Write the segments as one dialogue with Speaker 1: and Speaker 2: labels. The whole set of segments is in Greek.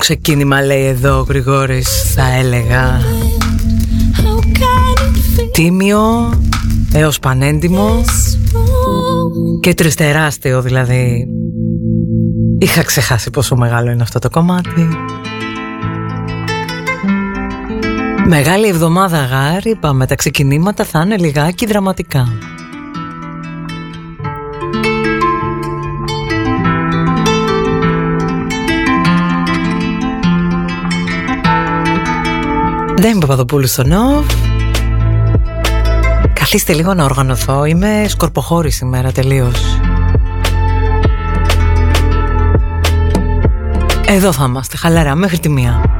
Speaker 1: Τίμιο ξεκίνημα λέει εδώ ο Γρηγόρης θα έλεγα. Τίμιο έως πανέντιμο και τριστεράστιο δηλαδή. Είχα ξεχάσει πόσο μεγάλο είναι αυτό το κομμάτι. Μεγάλη εβδομάδα γάρι, είπαμε τα ξεκινήματα θα είναι λιγάκι δραματικά Δεν είμαι Παπαδοπούλου στο ΝΟΒ Καθίστε λίγο να οργανωθώ. Είμαι σκορποχώρη σήμερα τελείως. Εδώ θα είμαστε χαλαρά μέχρι τη μία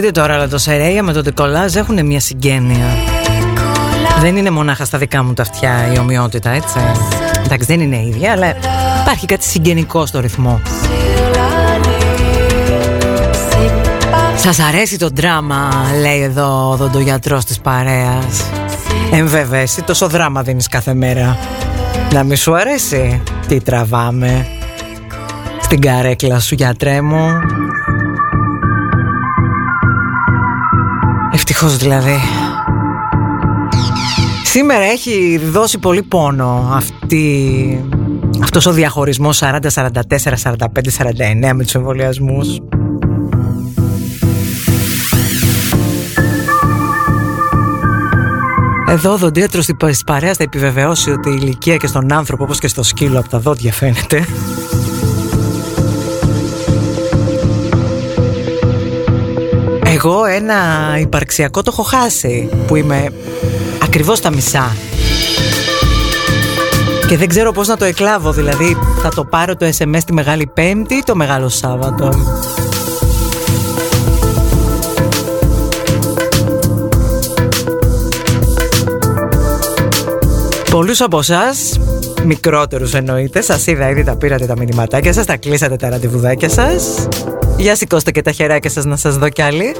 Speaker 1: συγχωρείτε τώρα, αλλά το Σερέια με το Ντεκολάζ έχουν μια συγγένεια. Δεν είναι μονάχα στα δικά μου τα αυτιά η ομοιότητα, έτσι. Εντάξει, δεν είναι ίδια, αλλά υπάρχει κάτι συγγενικό στο ρυθμό. Σας αρέσει το δράμα, λέει εδώ ο δοντογιατρός της παρέας. Εμβεβαίω, τόσο δράμα δίνεις κάθε μέρα. Να μη σου αρέσει, τι τραβάμε. Στην καρέκλα σου γιατρέ μου. Ευτυχώς δηλαδή. Σήμερα έχει δώσει πολύ πόνο αυτή, αυτός ο διαχωρισμός 40, 44, 45, 49 με τους εμβολιασμούς. Εδώ ο δοντίατρος της παρέας θα επιβεβαιώσει ότι η ηλικία και στον άνθρωπο όπως και στο σκύλο από τα δόντια φαίνεται. Εγώ ένα υπαρξιακό το έχω χάσει που είμαι ακριβώς στα μισά και δεν ξέρω πώς να το εκλάβω δηλαδή θα το πάρω το SMS τη Μεγάλη Πέμπτη ή το Μεγάλο Σάββατο Πολλούς από εσάς, μικρότερους εννοείται, σας είδα ήδη τα πήρατε τα μηνυματάκια σας, τα κλείσατε τα ραντεβουδάκια σας. Για σηκώστε και τα χεράκια σας να σας δω κι άλλοι.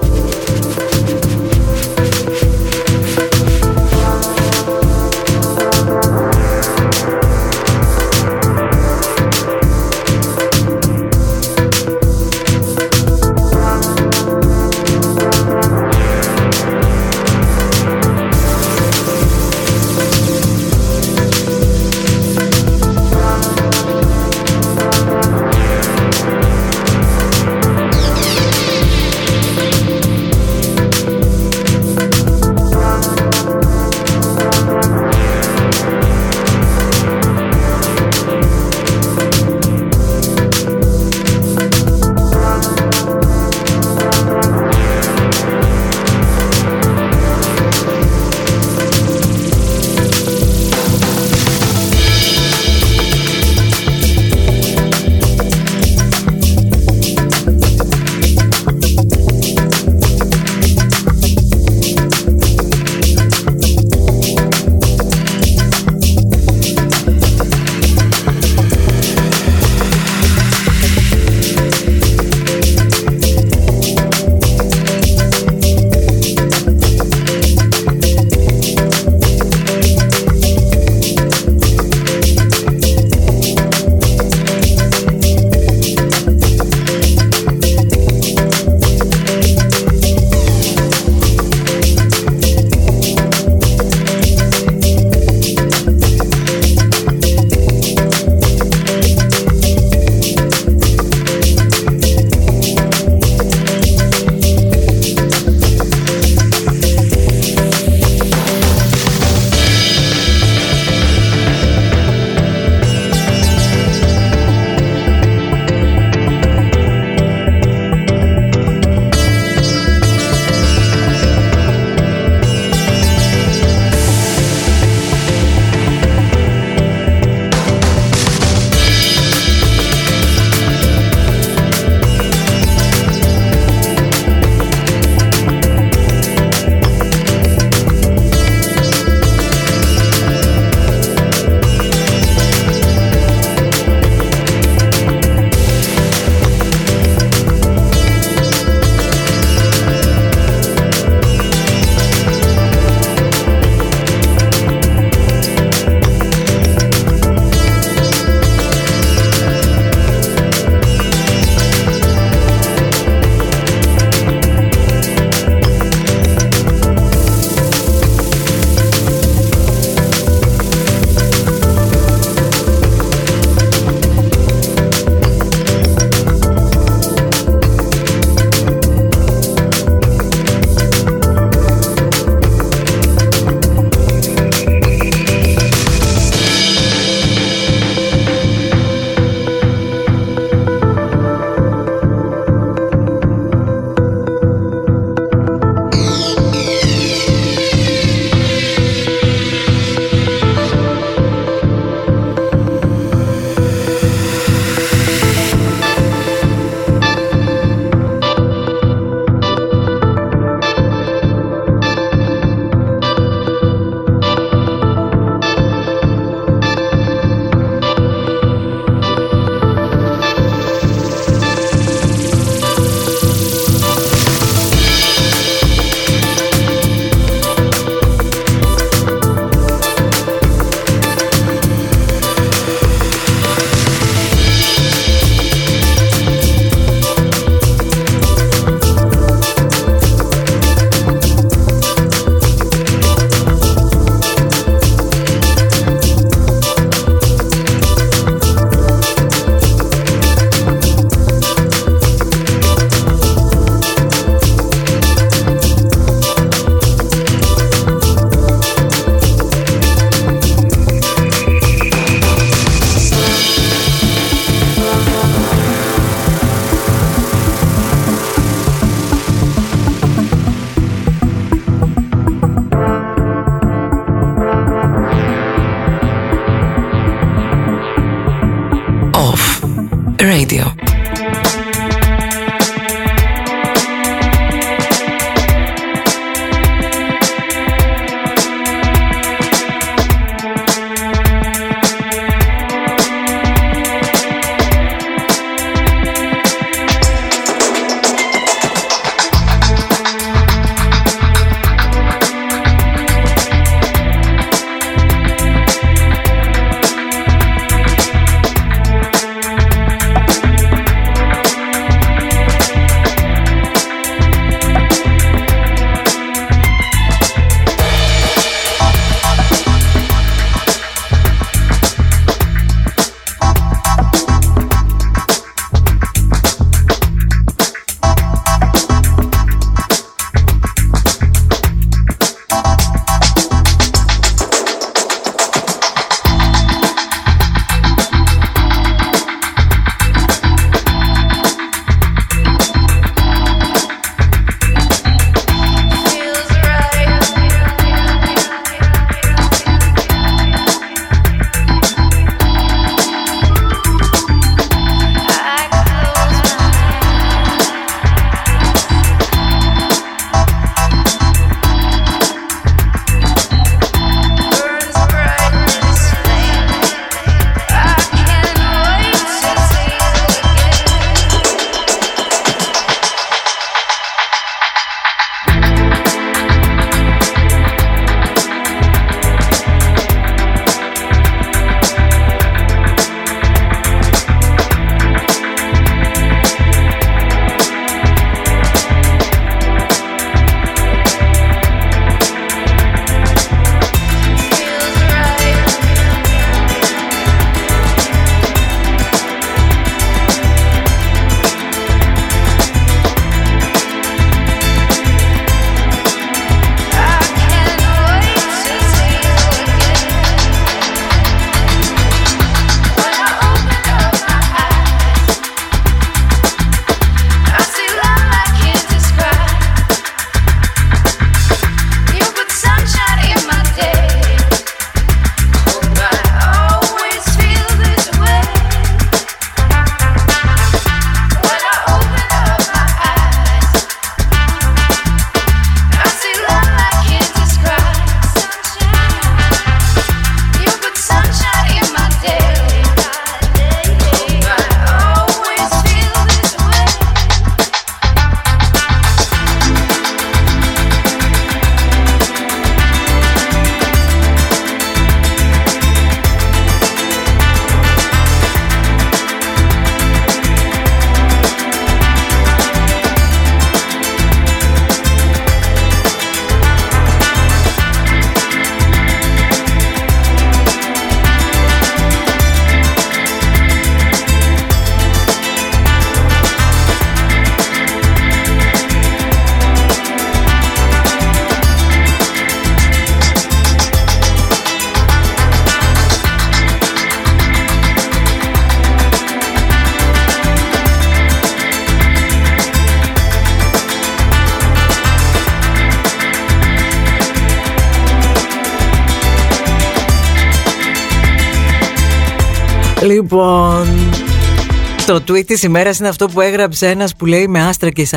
Speaker 1: Το tweet της ημέρας είναι αυτό που έγραψε ένας που λέει με άστρα και 40-44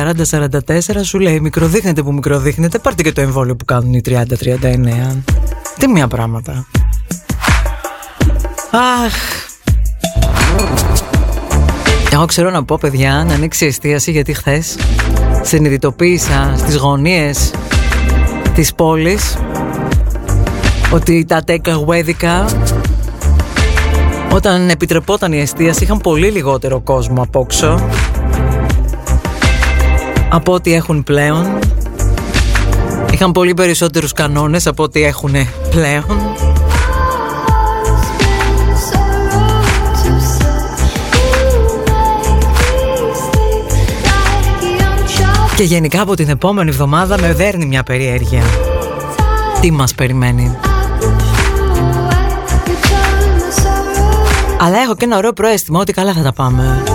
Speaker 1: σου λέει μικροδείχνετε που μικροδείχνετε πάρτε και το εμβόλιο που κάνουν οι 30-39 Τι μία πράγματα. Αχ. Εγώ ξέρω να πω παιδιά να ανοίξει η εστίαση γιατί χθες συνειδητοποίησα στις γωνίες της πόλης ότι τα take όταν επιτρεπόταν η εστίαση είχαν πολύ λιγότερο κόσμο απόξω από ό,τι έχουν πλέον. Είχαν πολύ περισσότερους κανόνες από ό,τι έχουν πλέον. Και γενικά από την επόμενη εβδομάδα με δέρνει μια περιέργεια. Τι μας περιμένει. Αλλά έχω και ένα ωραίο προέστημα ότι καλά θα τα πάμε.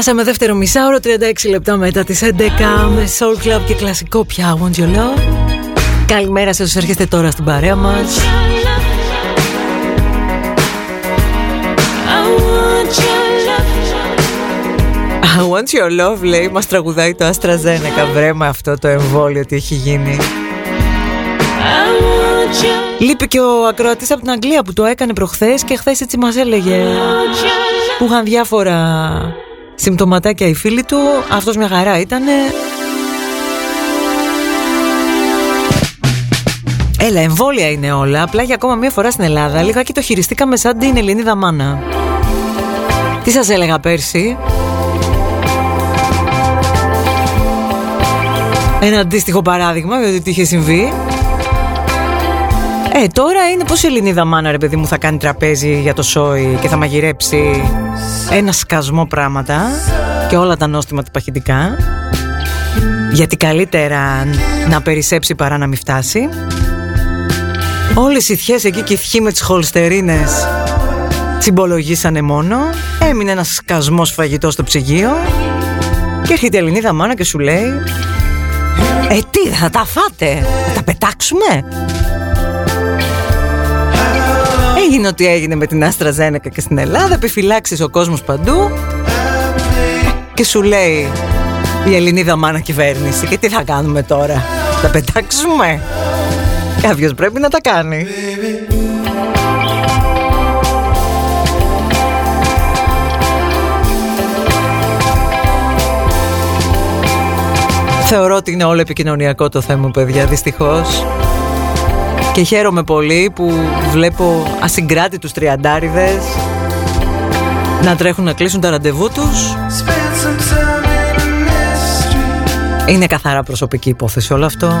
Speaker 1: Φτάσαμε δεύτερο μισάωρο, 36 λεπτά μετά τις 11 με Soul Club και κλασικό πια Want Your Love. Καλημέρα σε όσους έρχεστε τώρα στην παρέα μας. I want your love. Λέει Μας τραγουδάει το AstraZeneca. Βρε με αυτό το εμβόλιο τι έχει γίνει. Λείπει και ο ακροατής από την Αγγλία που το έκανε προχθές Και χθες έτσι μας έλεγε. Που είχαν διάφορα συμπτωματάκια οι φίλοι του Αυτός μια χαρά ήτανε Έλα, εμβόλια είναι όλα. Απλά για ακόμα μία φορά στην Ελλάδα λιγάκι το χειριστήκαμε σαν την Ελληνίδα μάνα. Τι σας έλεγα πέρσι; Ένα αντίστοιχο παράδειγμα γιατί τι είχε συμβεί. Ε, τώρα είναι πως η Ελληνίδα μάνα ρε παιδί μου θα κάνει τραπέζι για το σόι και θα μαγειρέψει ένα σκασμό πράγματα και όλα τα νόστιμα του παχυντικά. Γιατί καλύτερα να περισσέψει παρά να μην φτάσει. Όλες οι θιές εκεί και οι θιοί με τις χολστερίνες τσιμπολογήσανε μόνο. Έμεινε ένας σκασμός φαγητός στο ψυγείο. Και έρχεται η Ελληνίδα μάνα και σου λέει Ε τι θα τα φάτε, θα τα πετάξουμε; Έγινε ό,τι έγινε με την Άστρα Ζένεκα και στην Ελλάδα Επιφυλάξεις ο κόσμος παντού Και σου λέει η Ελληνίδα μάνα κυβέρνηση Και τι θα κάνουμε τώρα, θα πετάξουμε Κάποιος πρέπει να τα κάνει. Θεωρώ ότι είναι όλο επικοινωνιακό το θέμα, παιδιά, δυστυχώς. Και χαίρομαι πολύ που βλέπω ασυγκράτητους τριαντάριδες να τρέχουν να κλείσουν τα ραντεβού τους. Είναι καθαρά προσωπική υπόθεση όλο αυτό.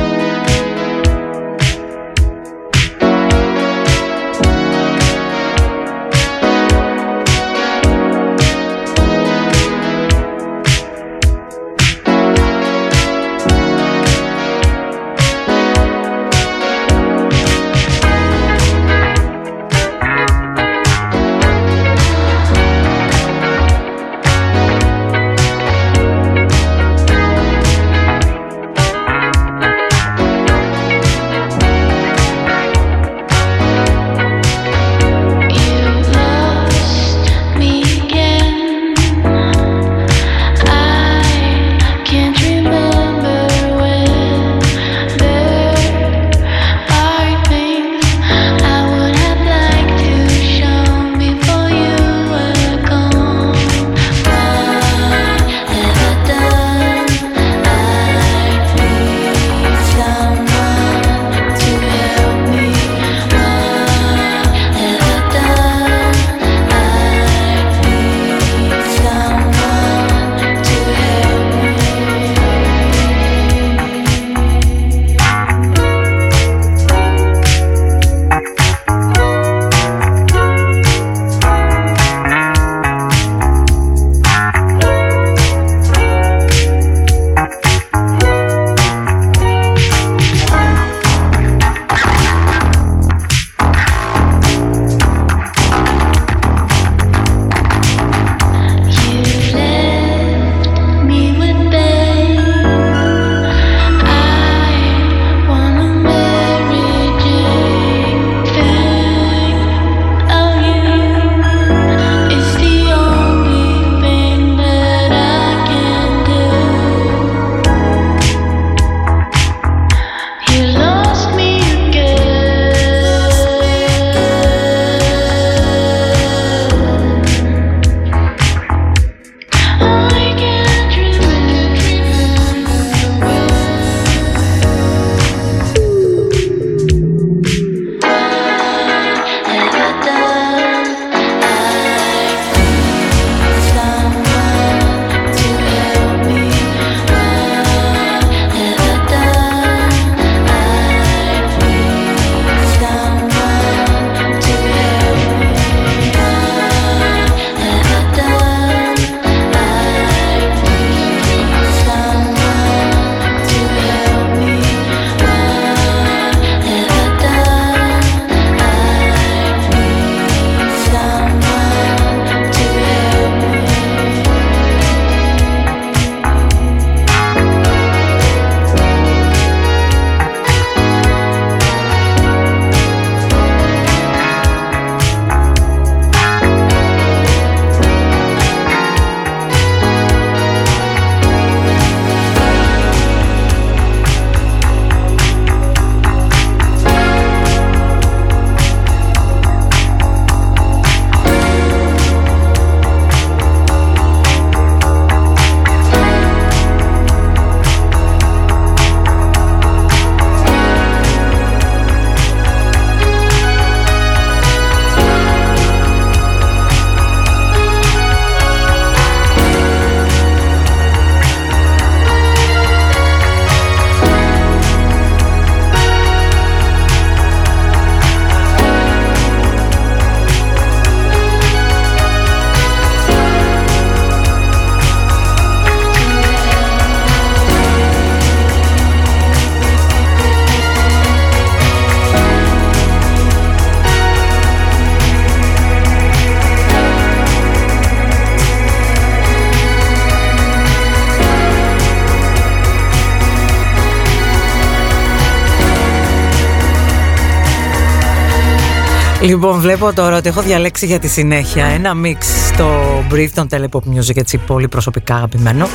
Speaker 1: Λοιπόν, βλέπω τώρα ότι έχω διαλέξει για τη συνέχεια ένα μίξ στο Breathe των Telepop Music, έτσι πολύ προσωπικά αγαπημένο.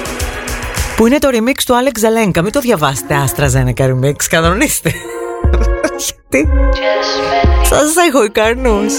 Speaker 1: Που είναι το remix του Alex Zalenka. Μην το διαβάσετε, AstraZeneca remix. Κανονίστε. Γιατί. Σας έχω ικανούς.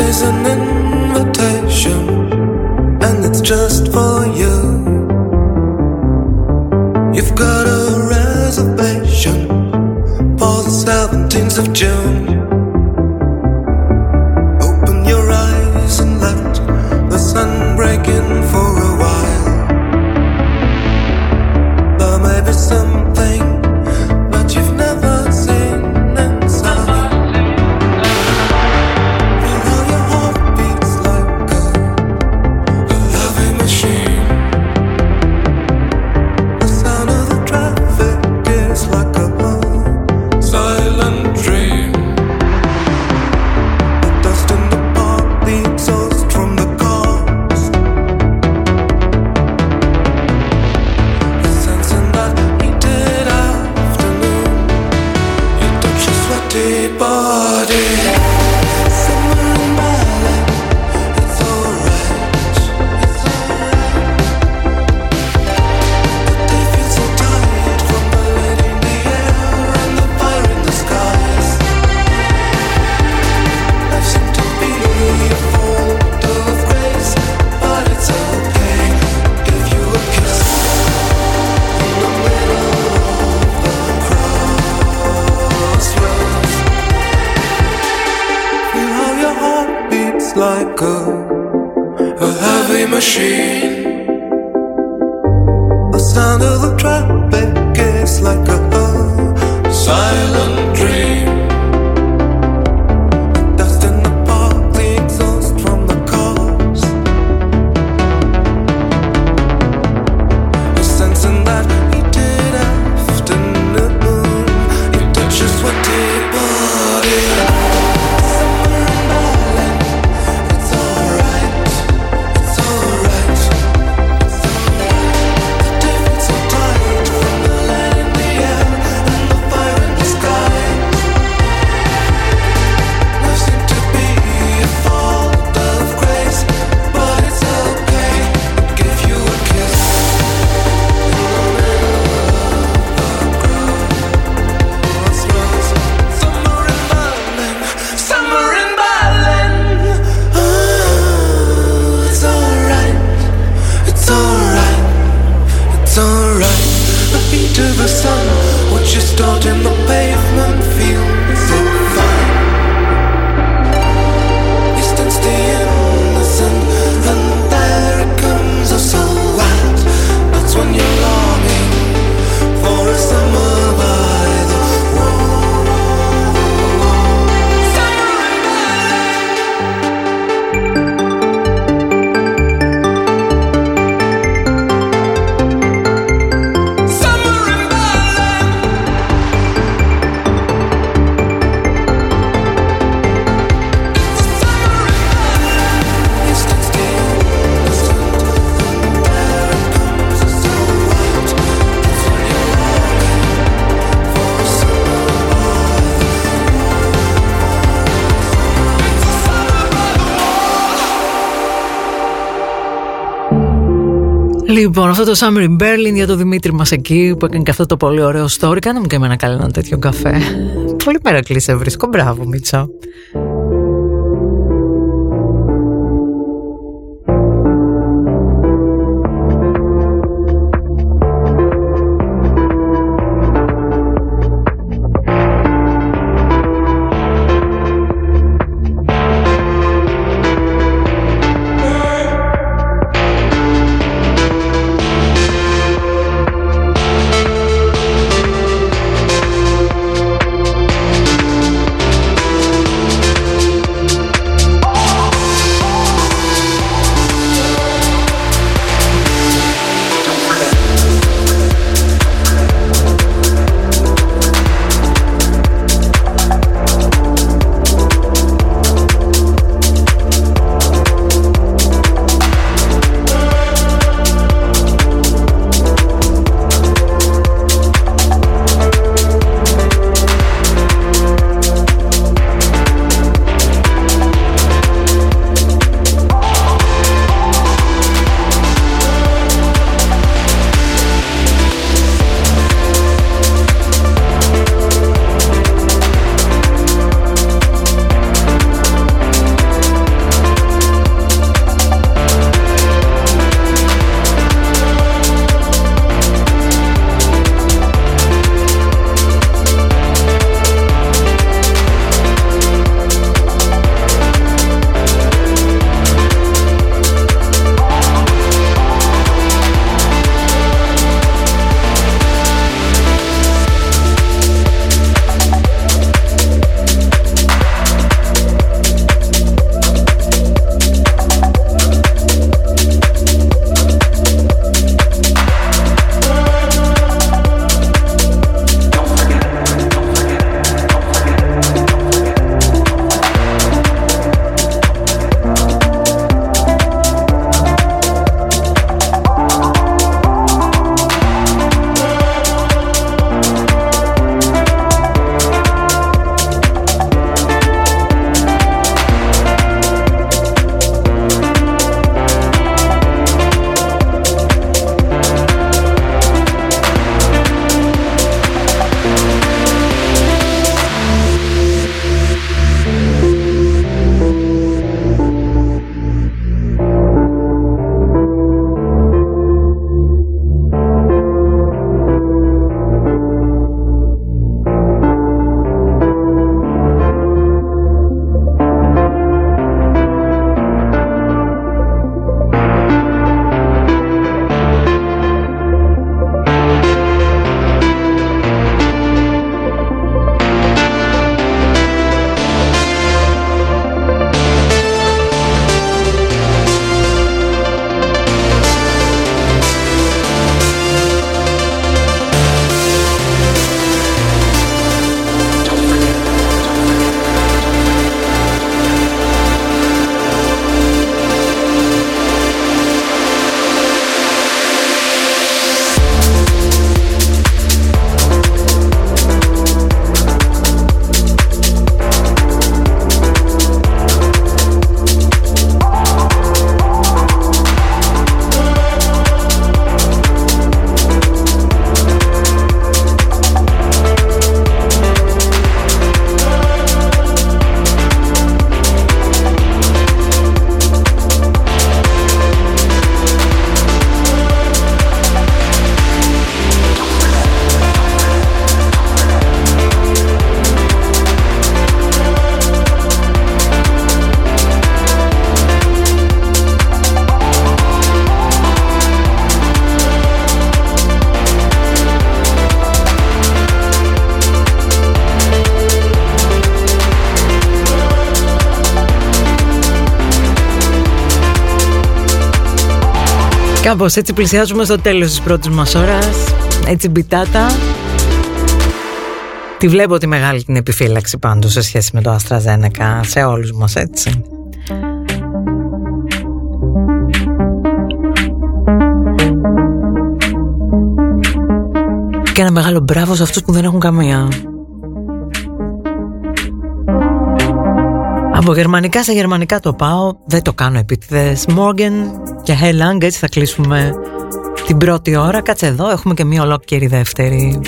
Speaker 2: birthday's an invitation, and it's just for you. You've got a reservation for the 17th of June.
Speaker 1: Λοιπόν, αυτό το Summer in Berlin για το Δημήτρη μας εκεί που έκανε και αυτό το πολύ ωραίο story. Κάναμε και εμένα καλά ένα τέτοιο καφέ. πολύ μερακλή σε βρίσκω. Μπράβο, Μίτσο. Κάπως έτσι πλησιάζουμε στο τέλος της πρώτης μας ώρας. Έτσι μπιτάτα. Τη βλέπω τη μεγάλη την επιφύλαξη πάντως σε σχέση με το AstraZeneca Σε όλους μας έτσι. Και ένα μεγάλο μπράβο σε αυτούς που δεν έχουν καμία Από γερμανικά σε γερμανικά το πάω, δεν το κάνω επίτηδες. Morgan και Hey έτσι θα κλείσουμε την πρώτη ώρα. Κάτσε εδώ, έχουμε και μία ολόκληρη δεύτερη.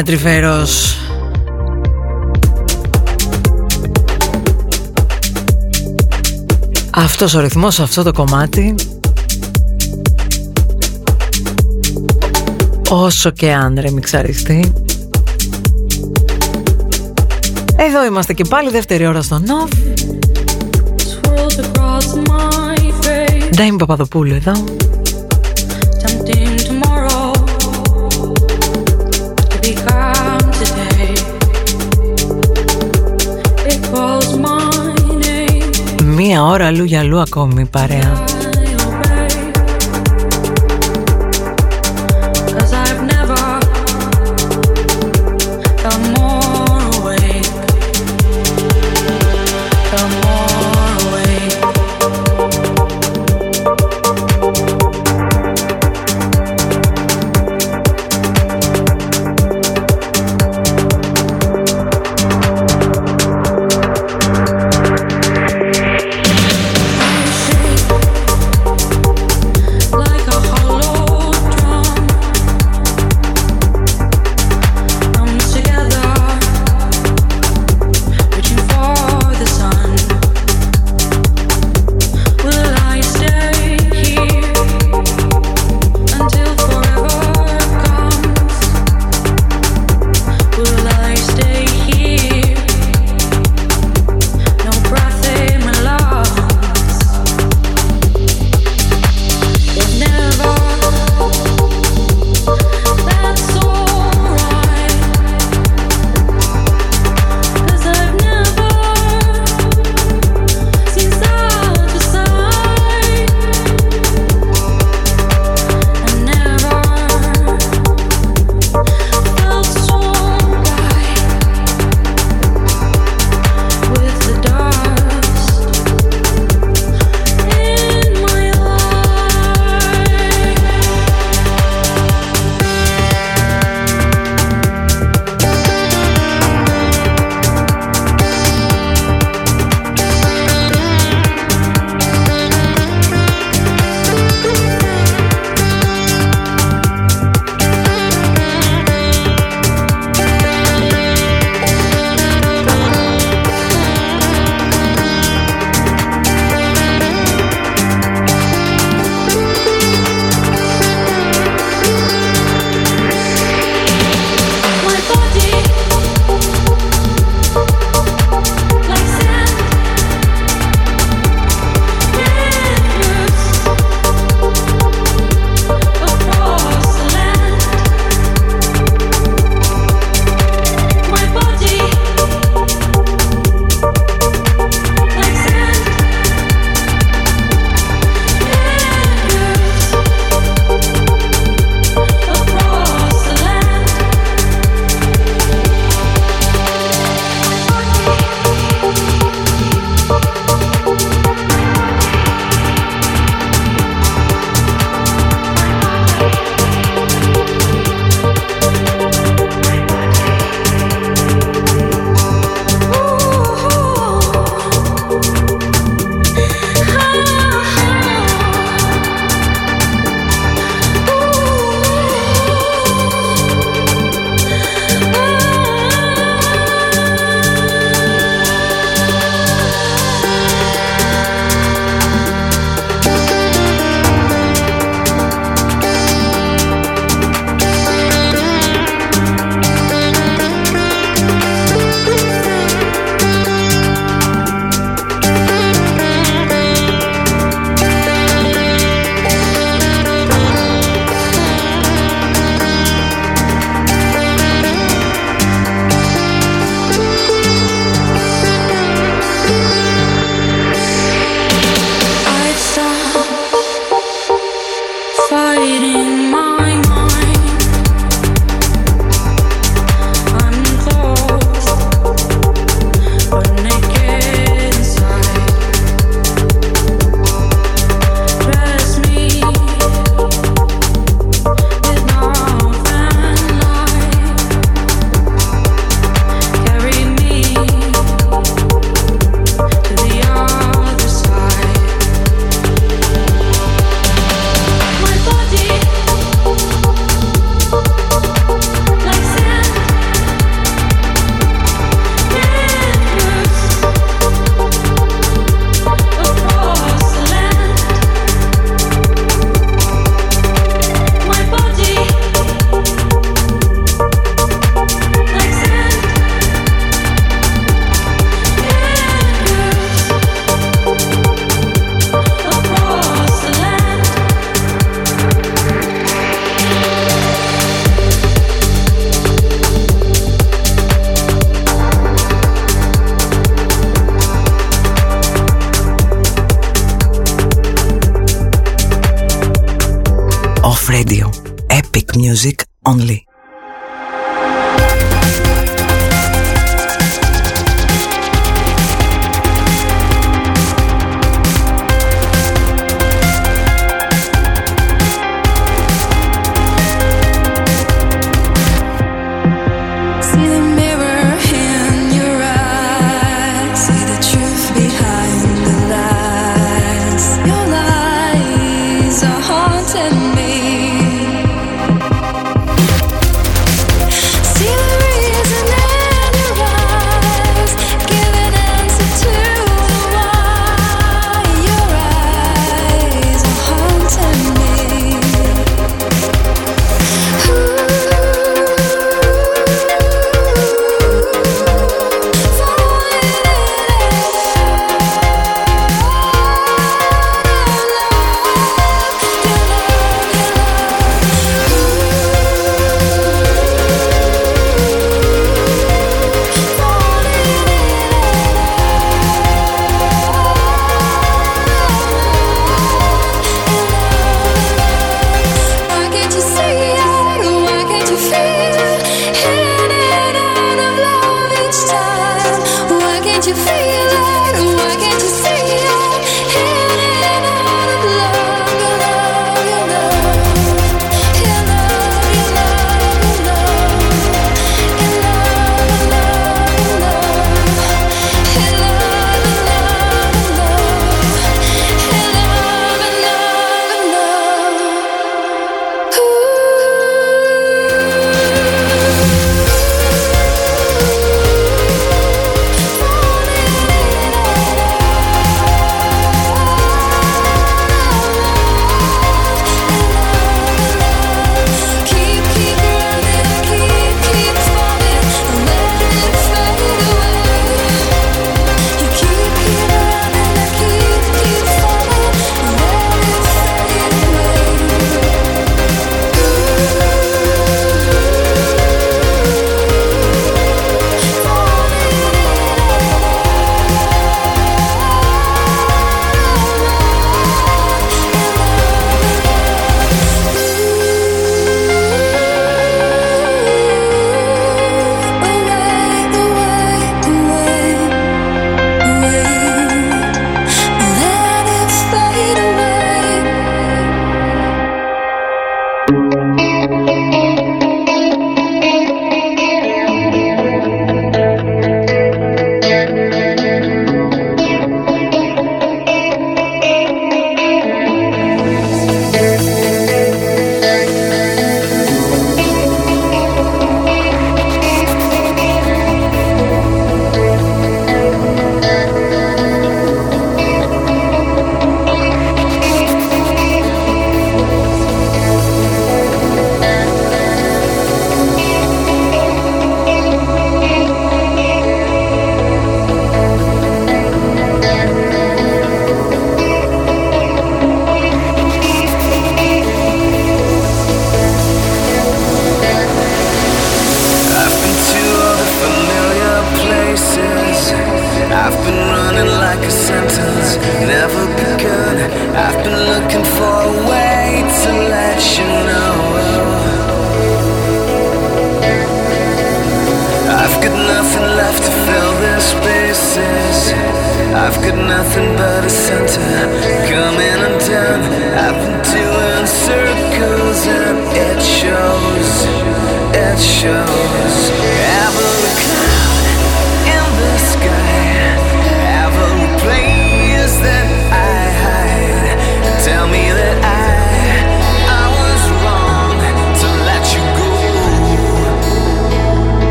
Speaker 3: Αιώνια τρυφερός. Αυτός ο ρυθμός, αυτό το κομμάτι Όσο και αν ρε μιξαριστεί Εδώ είμαστε και πάλι δεύτερη ώρα στο ΝΟΒ Ντάιμ Παπαδοπούλου εδώ Μία ώρα αλλού για αλλού ακόμη παρέα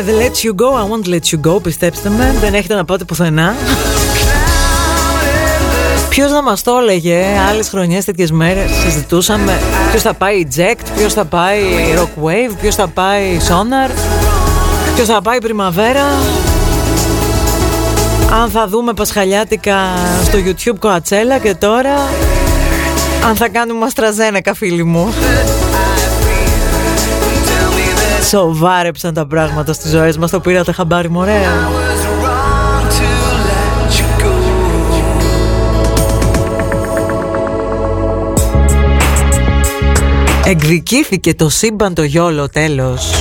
Speaker 4: είμαστε. I let you go, I won't let you go. Πιστέψτε με, δεν έχετε να πάτε πουθενά. Ποιος να μας το έλεγε άλλες χρονιές τέτοιες μέρες. Συζητούσαμε ποιος θα πάει Eject, ποιος θα πάει Rockwave, ποιος θα πάει Sonar, ποιος θα πάει Πριμαβέρα. Αν θα δούμε Πασχαλιάτικα στο YouTube Κοατσέλα και τώρα αν θα κάνουμε αστραζένεκα φίλοι μου Σοβάρεψαν τα πράγματα στις ζωές μας. Το πήρατε χαμπάρι μωρέ. Εκδικήθηκε το σύμπαν το γιόλο τέλος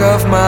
Speaker 5: of my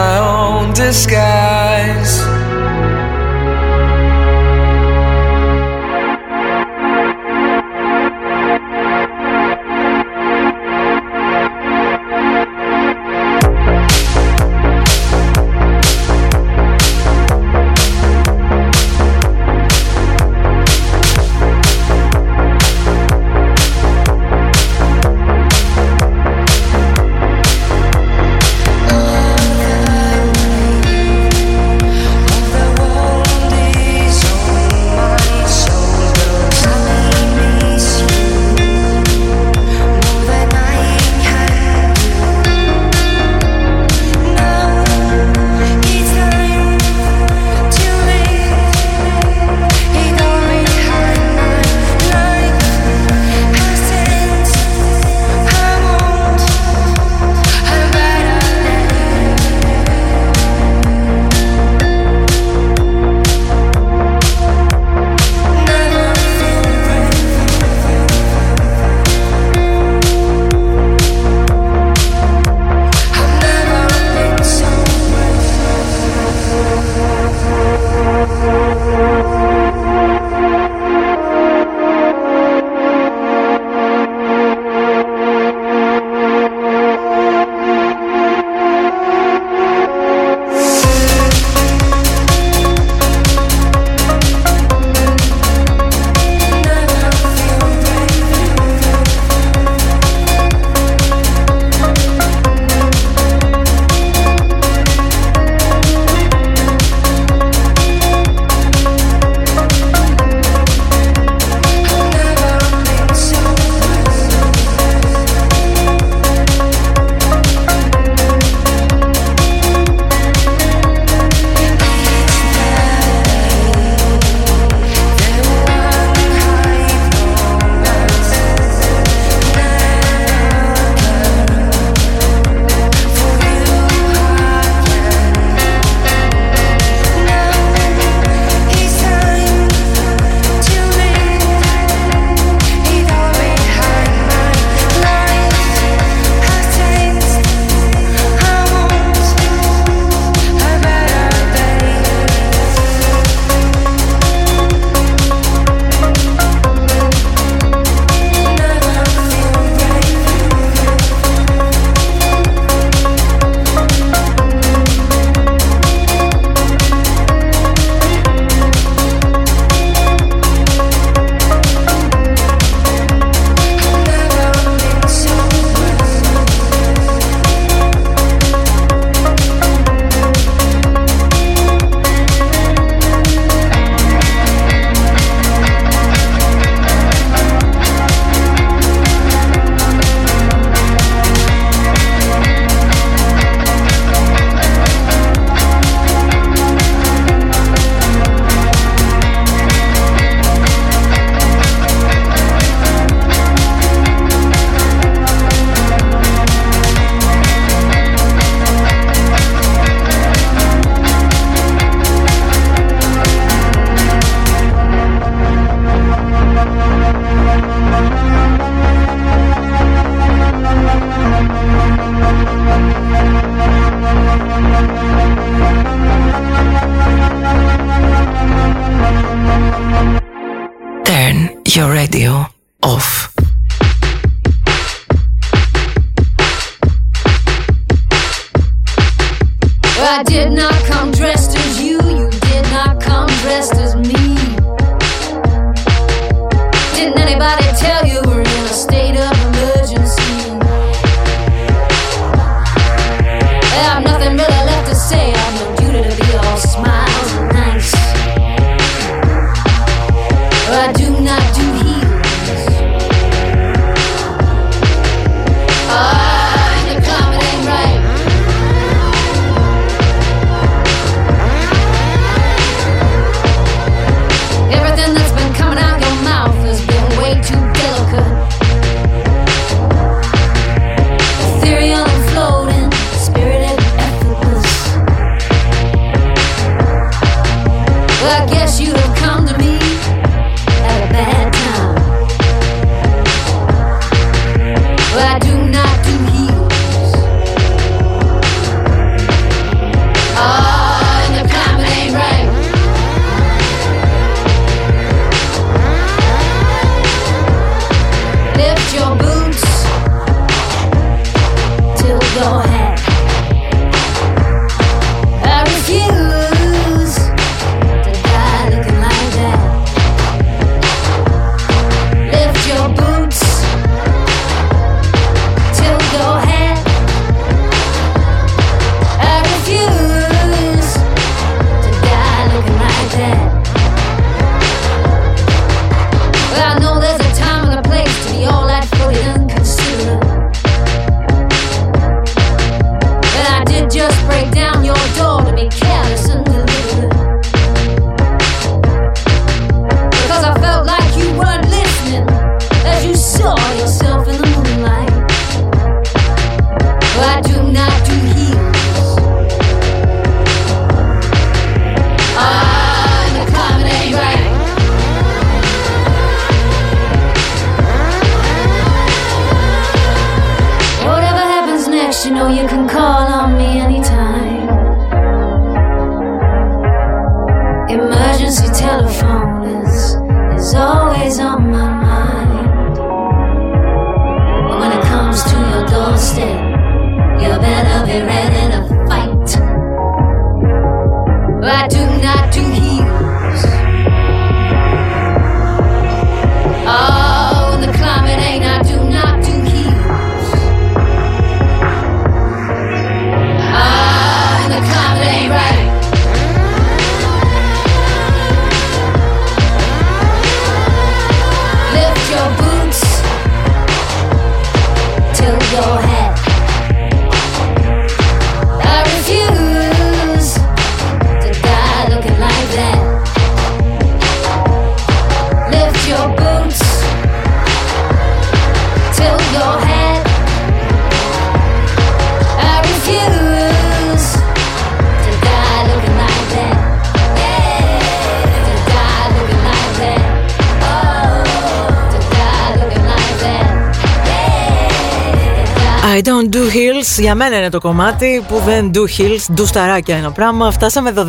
Speaker 1: Για μένα είναι το κομμάτι που δεν do hills, do σταράκια ένα πράγμα. Φτάσαμε 12.30.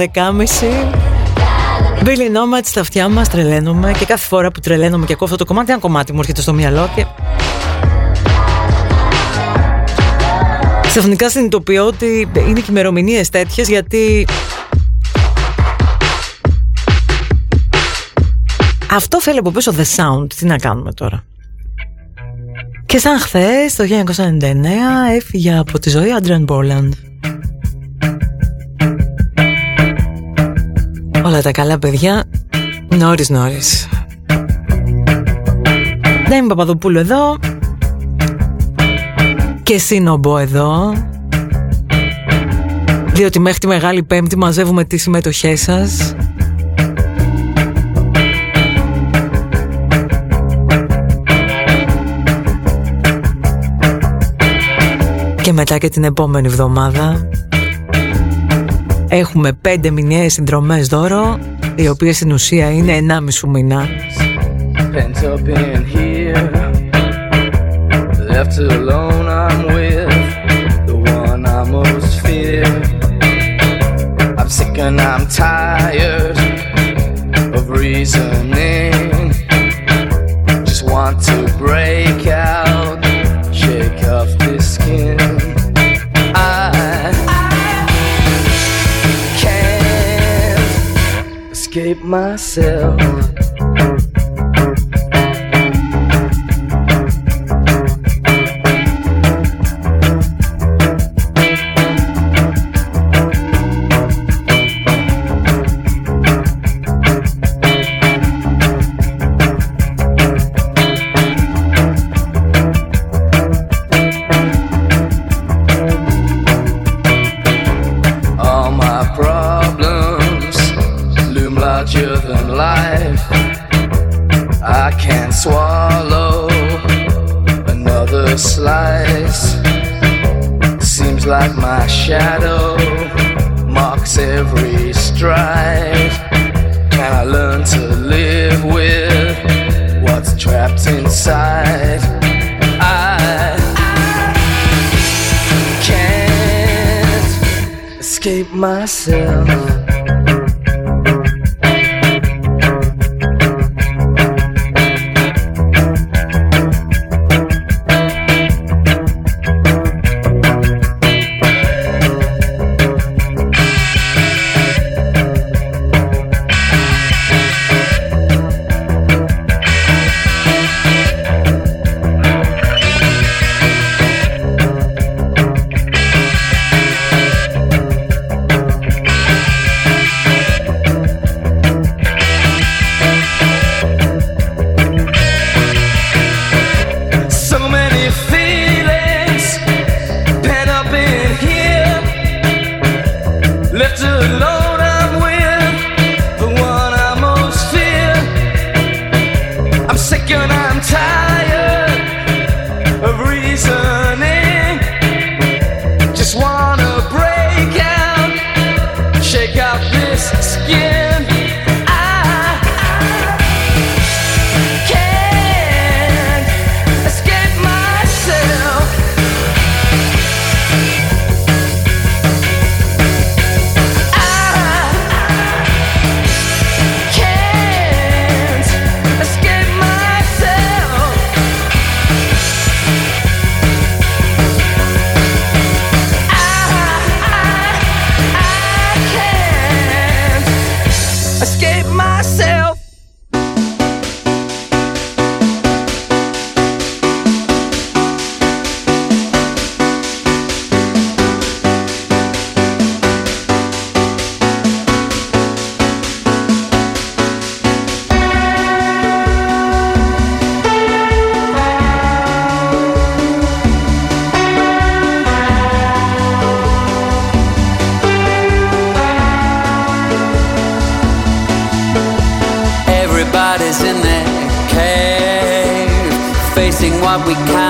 Speaker 1: Billy Nomad στα αυτιά μας, τρελαίνουμε και κάθε φορά που τρελαίνουμε και ακούω αυτό το κομμάτι, ένα κομμάτι μου έρχεται στο μυαλό και... Ξαφνικά συνειδητοποιώ ότι είναι και ημερομηνίες τέτοιες γιατί Αυτό φέρει από πίσω The Sound. Τι να κάνουμε τώρα; Και σαν χθες, το 1999, έφυγε από τη ζωή Άντριαν Μπόρλαντ. Όλα τα καλά παιδιά, νωρίς νωρίς. Δεν Παπαδοπούλου εδώ και σύνομπο εδώ διότι μέχρι τη Μεγάλη Πέμπτη μαζεύουμε τις συμμετοχές σας και μετά και την επόμενη εβδομάδα έχουμε πέντε μηνιαίες συνδρομές δώρο οι οποίες στην ουσία είναι 1,5 μήνα.
Speaker 4: Left alone, I'm myself. what we can.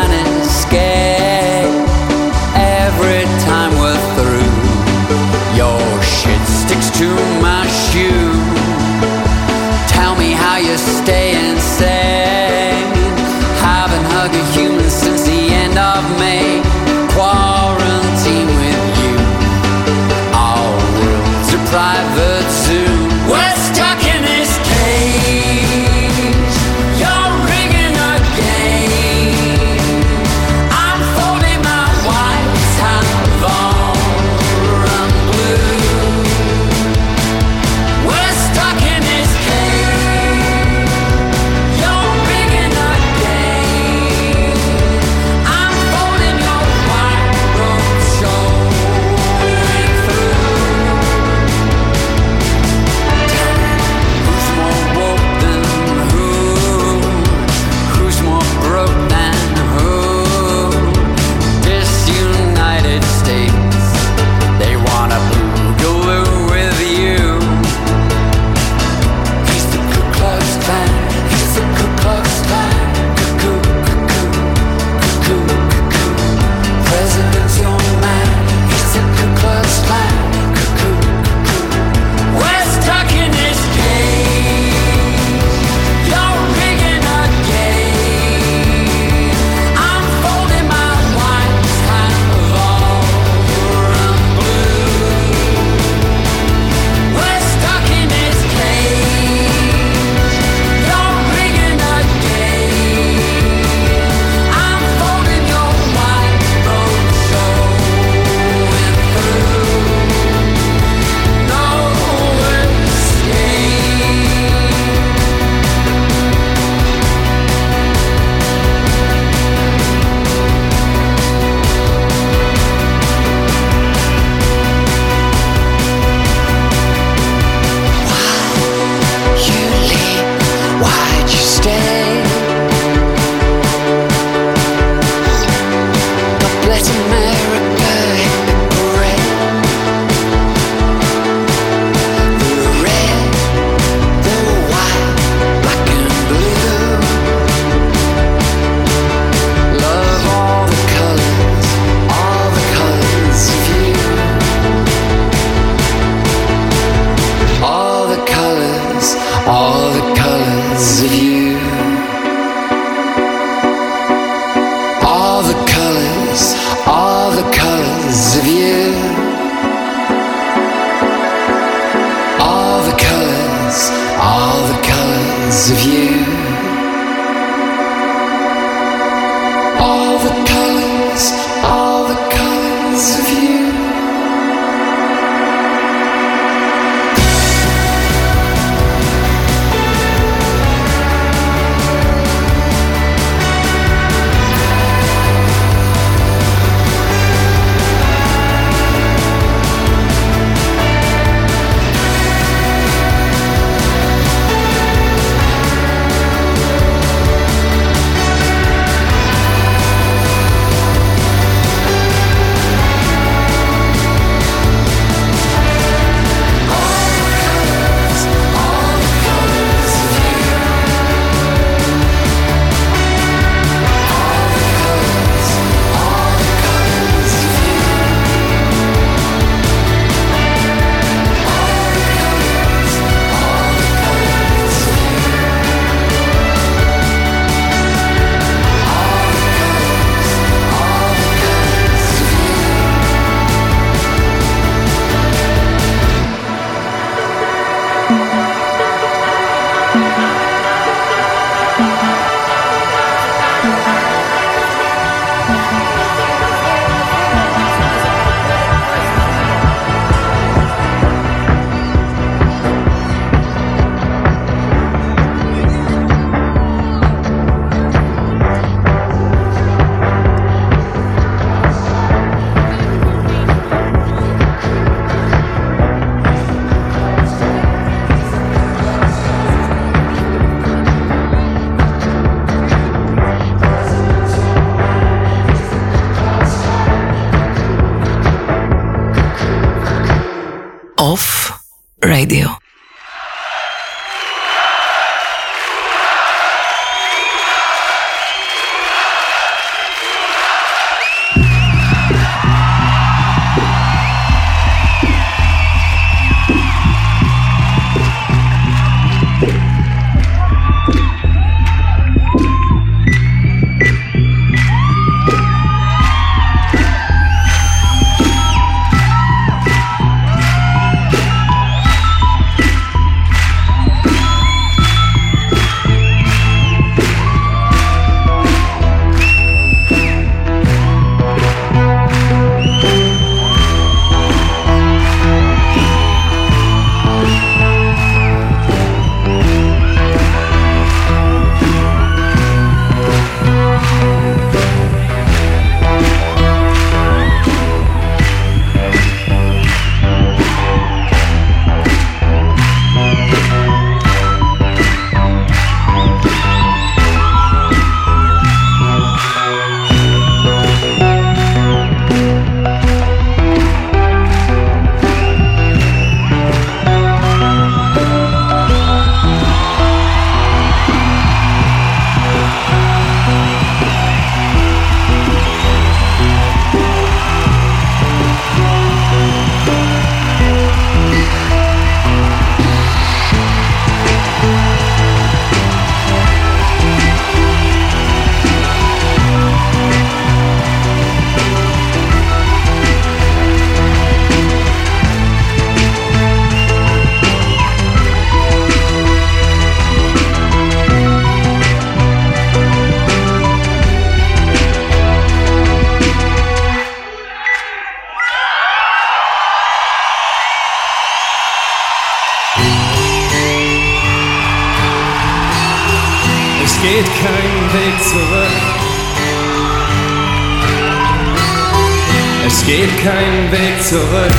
Speaker 4: geht kein Weg zurück.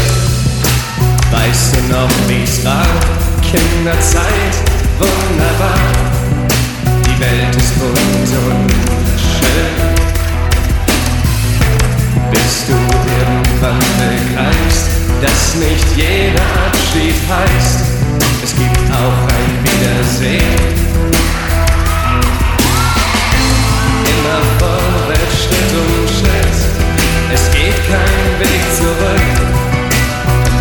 Speaker 4: Weißt du noch, wie's war? Kinderzeit, wunderbar. Die Welt ist bunt und schön. Bis du irgendwann begreifst, dass nicht jeder Abschied heißt, es gibt auch ein Wiedersehen. Immer vorwärts Schritt um es geht kein Weg zurück.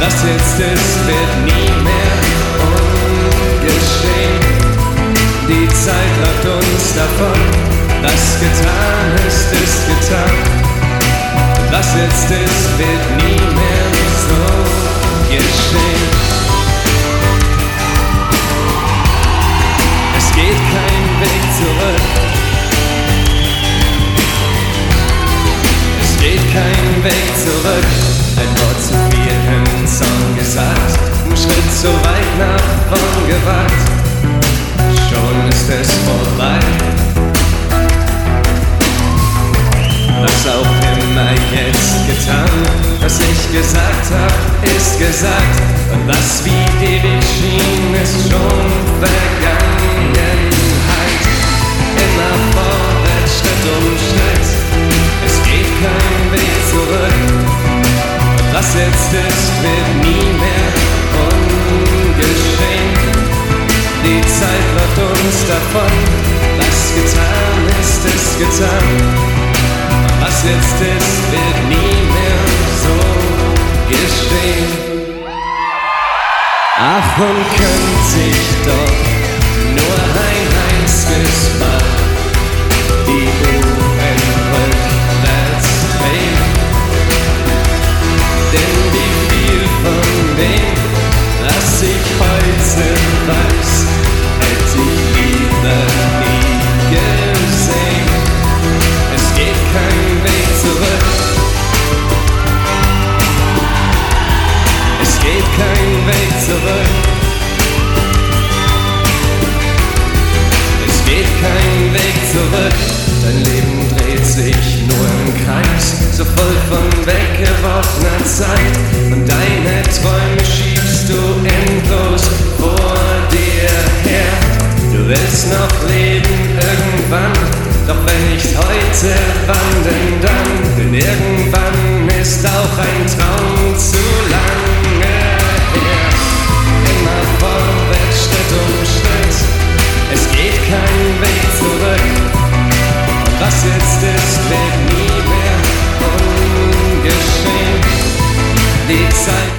Speaker 4: Was jetzt ist, wird nie mehr ungeschehen. Die Zeit läuft uns davon. Was getan ist, ist getan. Was jetzt ist, wird nie mehr so geschehen. Es geht kein Weg zurück. kein Weg zurück. Ein Wort zu viel im Song gesagt, ein Schritt zu weit nach vorn gewagt. Schon ist es vorbei. Was auch immer jetzt getan, was ich gesagt hab, ist gesagt. Und was wie ewig schien, ist schon Vergangenheit. Halt, immer Weg zurück. Was jetzt ist, wird nie mehr ungeschehen. Die Zeit läuft uns davon, was getan ist, ist getan. Was jetzt ist, wird nie mehr so geschehen. Ach, und könnte ich doch nur ein einziges Mal die Uhren so voll von weggeworfener Zeit. Und deine Träume schiebst du endlos vor dir her. Du willst noch leben irgendwann, doch wenn nicht heute, wann denn dann? Denn irgendwann ist auch ein Traum zu lange her. Immer vorwärts, Schritt um Schritt, es geht kein Weg zurück. Und was jetzt ist, wird nie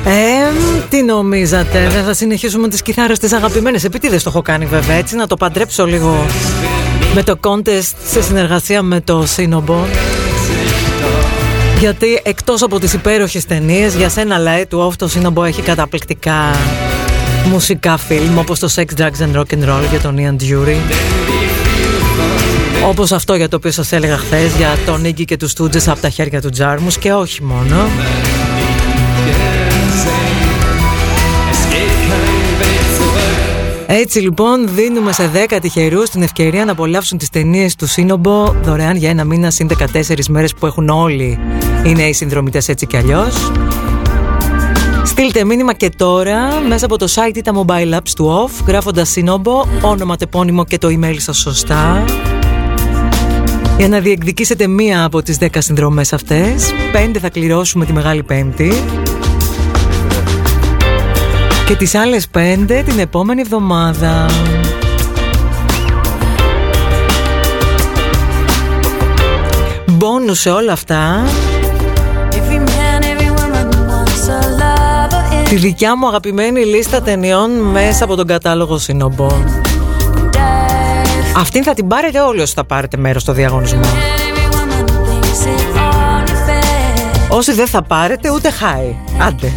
Speaker 1: Ε, τι νομίζατε, δεν θα συνεχίσουμε τις κιθάρες τις αγαπημένες. Επίτηδες το έχω κάνει βέβαια έτσι Να το παντρέψω λίγο με το contest σε συνεργασία με το Σίνομπο γιατί εκτός από τις υπέροχες ταινίες, για σένα λέει του Off το Σίνομπο έχει καταπληκτικά μουσικά φιλμ όπως το Sex, Drugs and Rock and Roll για τον Ian Dury. Όπως αυτό για το οποίο σας έλεγα χθες για τον Iggy και τους Stooges από τα χέρια του Τζάρμους και όχι μόνο Έτσι λοιπόν δίνουμε σε 10 τυχερούς την ευκαιρία να απολαύσουν τις ταινίες του Σύνομπο δωρεάν για ένα μήνα συν 14 μέρες που έχουν όλοι οι νέοι συνδρομητές έτσι κι αλλιώς. Στείλτε μήνυμα και τώρα μέσα από το site ή τα mobile apps του OFF γράφοντας Σύνομπο, όνομα, τεπώνυμο και το email σας σωστά για να διεκδικήσετε μία από τις 10 συνδρομές αυτές. Πέντε θα κληρώσουμε τη Μεγάλη Πέμπτη. Και τις άλλες πέντε την επόμενη εβδομάδα. Μπόνους σε όλα αυτά
Speaker 5: Every man, every woman wants a lover in
Speaker 1: Τη δικιά μου αγαπημένη λίστα ταινιών μέσα από τον κατάλογο Σύνομπο
Speaker 5: dive.
Speaker 1: Αυτήν θα την πάρετε όλοι όσοι θα πάρετε μέρος στο διαγωνισμό
Speaker 5: Every woman thinks it only fair.
Speaker 1: Όσοι δεν θα πάρετε ούτε χάι Άντε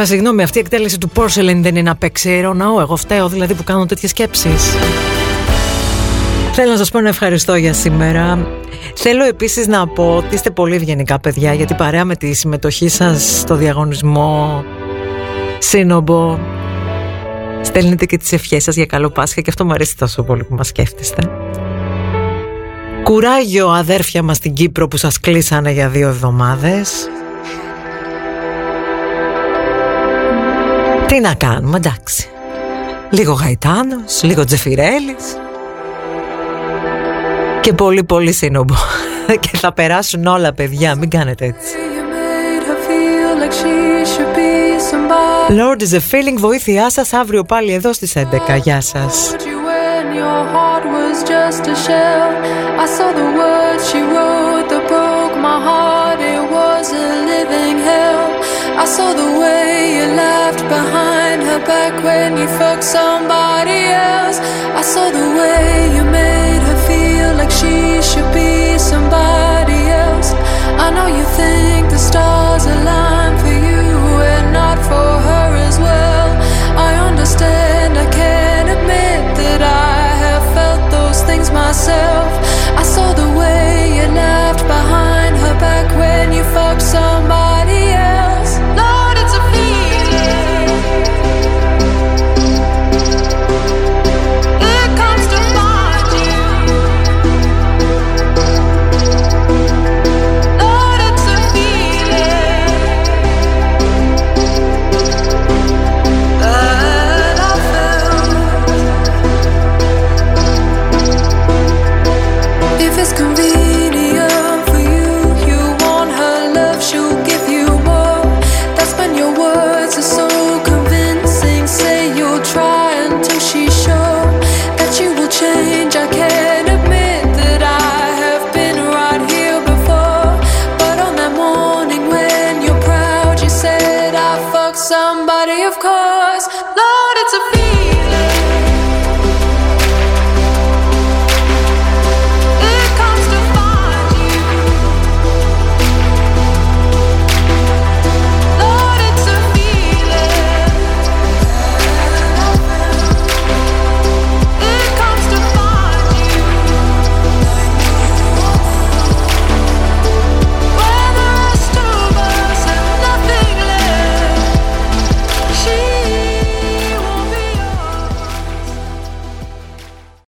Speaker 1: Τώρα συγγνώμη, αυτή η εκτέλεση του Porcelain δεν είναι απ' ναό. Εγώ φταίω δηλαδή που κάνω τέτοιες σκέψεις. Θέλω να σας πω να ευχαριστώ για σήμερα. Θέλω επίσης να πω ότι είστε πολύ ευγενικά παιδιά γιατί παρέα με τη συμμετοχή σας στο διαγωνισμό Σύνομπο στέλνετε και τις ευχές σας για καλό Πάσχα και αυτό μου αρέσει τόσο πολύ που μας σκέφτεστε. Κουράγιο αδέρφια μας στην Κύπρο που σας κλείσανε για δύο εβδομάδες. Τι να κάνουμε, εντάξει. Λίγο Γαϊτάνος, λίγο Τζεφιρέλης και πολύ πολύ σύνομπο. και θα περάσουν όλα παιδιά, μην κάνετε έτσι.
Speaker 6: Lord is a feeling βοήθειά σας αύριο πάλι εδώ στις 11 Γεια σας I saw the way you laughed behind her back when you fucked somebody else. I saw the way you made her feel like she should be somebody else. I know you think the stars align for you and not for her as well. I understand, I can't admit that I have felt those things myself.